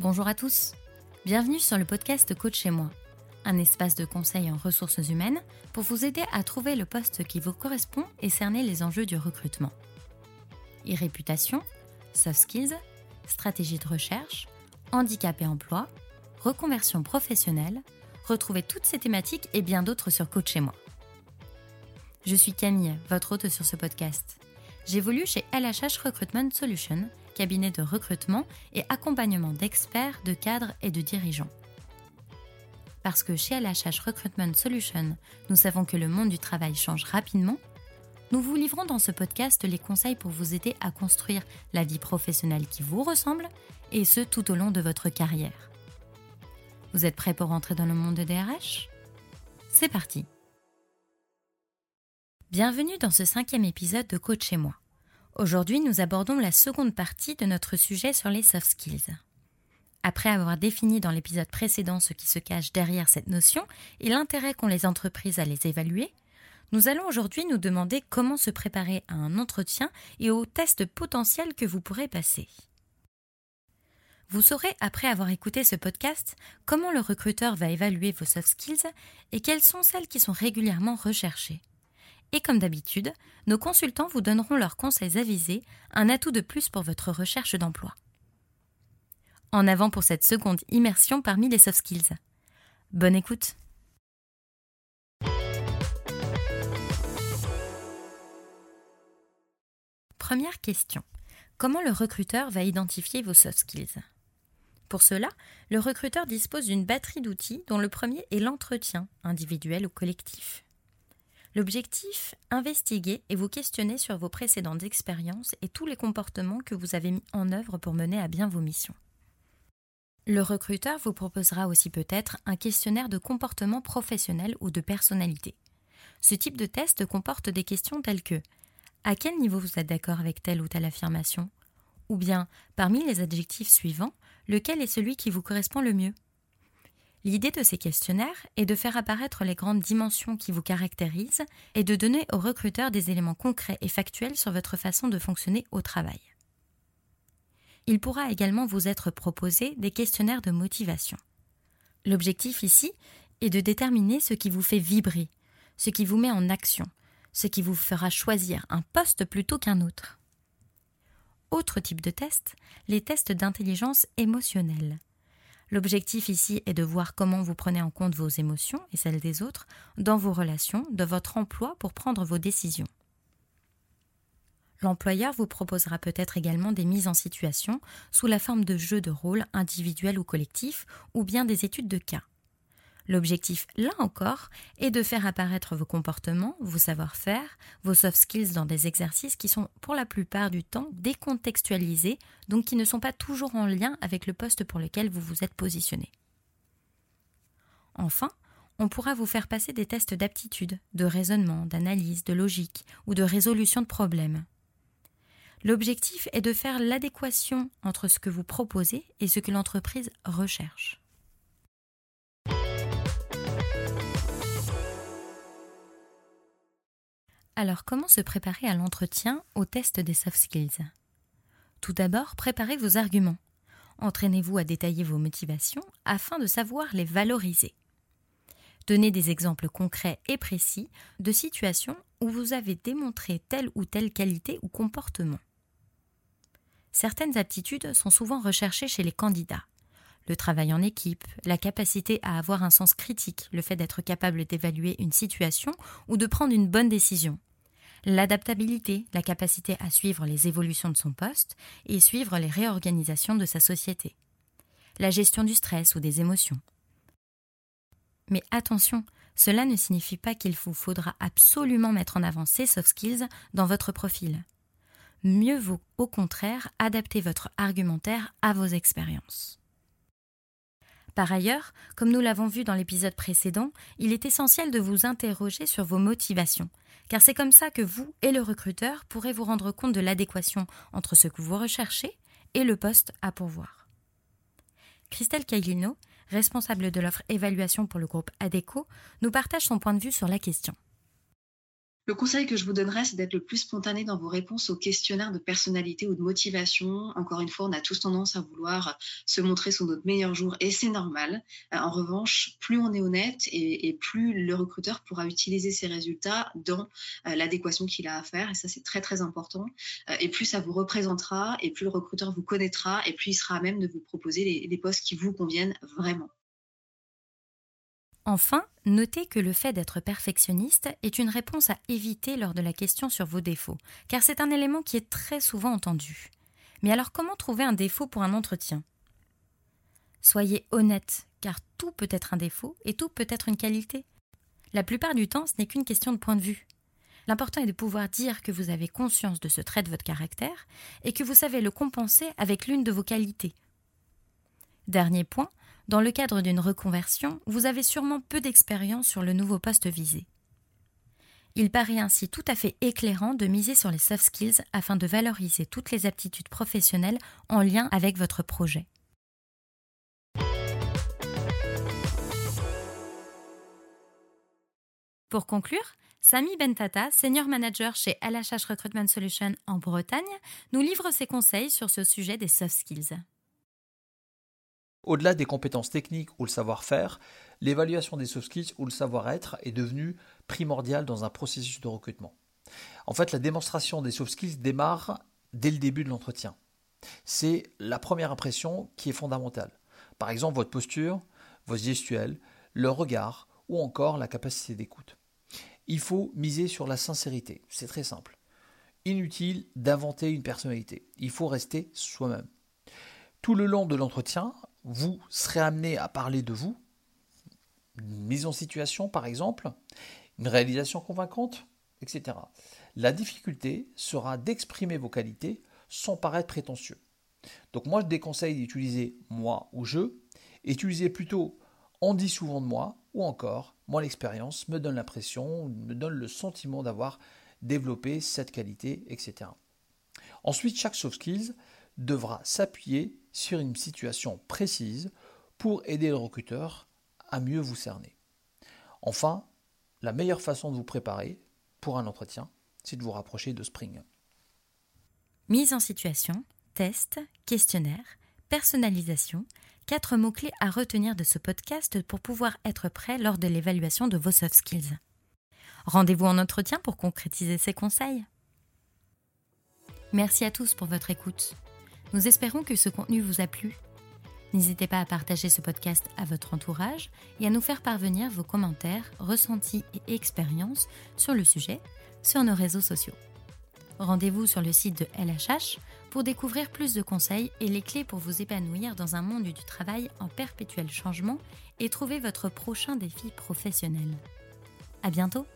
Bonjour à tous, bienvenue sur le podcast Coach chez moi, un espace de conseil en ressources humaines pour vous aider à trouver le poste qui vous correspond et cerner les enjeux du recrutement. E-réputation, soft skills, stratégie de recherche, handicap et emploi, reconversion professionnelle, retrouvez toutes ces thématiques et bien d'autres sur Coach chez moi. Je suis Camille, votre hôte sur ce podcast. J'évolue chez LHH Recruitment Solutions cabinet de recrutement et accompagnement d'experts, de cadres et de dirigeants. Parce que chez LHH Recruitment Solutions, nous savons que le monde du travail change rapidement, nous vous livrons dans ce podcast les conseils pour vous aider à construire la vie professionnelle qui vous ressemble, et ce tout au long de votre carrière. Vous êtes prêt pour entrer dans le monde de DRH C'est parti Bienvenue dans ce cinquième épisode de Coach chez moi. Aujourd'hui, nous abordons la seconde partie de notre sujet sur les soft skills. Après avoir défini dans l'épisode précédent ce qui se cache derrière cette notion et l'intérêt qu'ont les entreprises à les évaluer, nous allons aujourd'hui nous demander comment se préparer à un entretien et aux tests potentiels que vous pourrez passer. Vous saurez, après avoir écouté ce podcast, comment le recruteur va évaluer vos soft skills et quelles sont celles qui sont régulièrement recherchées. Et comme d'habitude, nos consultants vous donneront leurs conseils avisés, un atout de plus pour votre recherche d'emploi. En avant pour cette seconde immersion parmi les soft skills. Bonne écoute. Première question. Comment le recruteur va identifier vos soft skills? Pour cela, le recruteur dispose d'une batterie d'outils dont le premier est l'entretien, individuel ou collectif. L'objectif, investiguer et vous questionner sur vos précédentes expériences et tous les comportements que vous avez mis en œuvre pour mener à bien vos missions. Le recruteur vous proposera aussi peut-être un questionnaire de comportement professionnel ou de personnalité. Ce type de test comporte des questions telles que à quel niveau vous êtes d'accord avec telle ou telle affirmation? Ou bien, parmi les adjectifs suivants, lequel est celui qui vous correspond le mieux? L'idée de ces questionnaires est de faire apparaître les grandes dimensions qui vous caractérisent et de donner aux recruteurs des éléments concrets et factuels sur votre façon de fonctionner au travail. Il pourra également vous être proposé des questionnaires de motivation. L'objectif ici est de déterminer ce qui vous fait vibrer, ce qui vous met en action, ce qui vous fera choisir un poste plutôt qu'un autre. Autre type de test, les tests d'intelligence émotionnelle. L'objectif ici est de voir comment vous prenez en compte vos émotions et celles des autres dans vos relations, de votre emploi pour prendre vos décisions. L'employeur vous proposera peut-être également des mises en situation sous la forme de jeux de rôle individuels ou collectifs ou bien des études de cas. L'objectif, là encore, est de faire apparaître vos comportements, vos savoir-faire, vos soft skills dans des exercices qui sont pour la plupart du temps décontextualisés, donc qui ne sont pas toujours en lien avec le poste pour lequel vous vous êtes positionné. Enfin, on pourra vous faire passer des tests d'aptitude, de raisonnement, d'analyse, de logique ou de résolution de problèmes. L'objectif est de faire l'adéquation entre ce que vous proposez et ce que l'entreprise recherche. Alors comment se préparer à l'entretien au test des soft skills? Tout d'abord, préparez vos arguments. Entraînez-vous à détailler vos motivations afin de savoir les valoriser. Donnez des exemples concrets et précis de situations où vous avez démontré telle ou telle qualité ou comportement. Certaines aptitudes sont souvent recherchées chez les candidats. Le travail en équipe, la capacité à avoir un sens critique, le fait d'être capable d'évaluer une situation ou de prendre une bonne décision, l'adaptabilité, la capacité à suivre les évolutions de son poste et suivre les réorganisations de sa société, la gestion du stress ou des émotions. Mais attention, cela ne signifie pas qu'il vous faudra absolument mettre en avant ces soft skills dans votre profil. Mieux vaut, au contraire, adapter votre argumentaire à vos expériences. Par ailleurs, comme nous l'avons vu dans l'épisode précédent, il est essentiel de vous interroger sur vos motivations, car c'est comme ça que vous et le recruteur pourrez vous rendre compte de l'adéquation entre ce que vous recherchez et le poste à pourvoir. Christelle Cailino, responsable de l'offre évaluation pour le groupe ADECO, nous partage son point de vue sur la question. Le conseil que je vous donnerais, c'est d'être le plus spontané dans vos réponses aux questionnaires de personnalité ou de motivation. Encore une fois, on a tous tendance à vouloir se montrer sous notre meilleur jour et c'est normal. Euh, en revanche, plus on est honnête et, plus le recruteur pourra utiliser ses résultats dans euh, l'adéquation qu'il a à faire. Et ça, c'est très, très important. Euh, et plus ça vous représentera et plus le recruteur vous connaîtra et plus il sera à même de vous proposer les, les postes qui vous conviennent vraiment. Enfin, notez que le fait d'être perfectionniste est une réponse à éviter lors de la question sur vos défauts, car c'est un élément qui est très souvent entendu. Mais alors comment trouver un défaut pour un entretien? Soyez honnête, car tout peut être un défaut et tout peut être une qualité. La plupart du temps, ce n'est qu'une question de point de vue. L'important est de pouvoir dire que vous avez conscience de ce trait de votre caractère et que vous savez le compenser avec l'une de vos qualités. Dernier point, dans le cadre d'une reconversion, vous avez sûrement peu d'expérience sur le nouveau poste visé. Il paraît ainsi tout à fait éclairant de miser sur les soft skills afin de valoriser toutes les aptitudes professionnelles en lien avec votre projet. Pour conclure, Sami Bentata, senior manager chez LHH Recruitment Solutions en Bretagne, nous livre ses conseils sur ce sujet des soft skills. Au-delà des compétences techniques ou le savoir-faire, l'évaluation des soft skills ou le savoir-être est devenue primordiale dans un processus de recrutement. En fait, la démonstration des soft skills démarre dès le début de l'entretien. C'est la première impression qui est fondamentale. Par exemple, votre posture, vos gestuels, le regard ou encore la capacité d'écoute. Il faut miser sur la sincérité, c'est très simple. Inutile d'inventer une personnalité, il faut rester soi-même. Tout le long de l'entretien, vous serez amené à parler de vous, une mise en situation par exemple, une réalisation convaincante, etc. La difficulté sera d'exprimer vos qualités sans paraître prétentieux. Donc moi je déconseille d'utiliser moi ou je, utilisez plutôt on dit souvent de moi ou encore moi l'expérience me donne l'impression, me donne le sentiment d'avoir développé cette qualité, etc. Ensuite, chaque soft skills devra s'appuyer sur une situation précise pour aider le recruteur à mieux vous cerner. Enfin, la meilleure façon de vous préparer pour un entretien, c'est de vous rapprocher de Spring. Mise en situation, test, questionnaire, personnalisation, quatre mots-clés à retenir de ce podcast pour pouvoir être prêt lors de l'évaluation de vos soft skills. Rendez-vous en entretien pour concrétiser ces conseils. Merci à tous pour votre écoute. Nous espérons que ce contenu vous a plu. N'hésitez pas à partager ce podcast à votre entourage et à nous faire parvenir vos commentaires, ressentis et expériences sur le sujet sur nos réseaux sociaux. Rendez-vous sur le site de LHH pour découvrir plus de conseils et les clés pour vous épanouir dans un monde du travail en perpétuel changement et trouver votre prochain défi professionnel. À bientôt!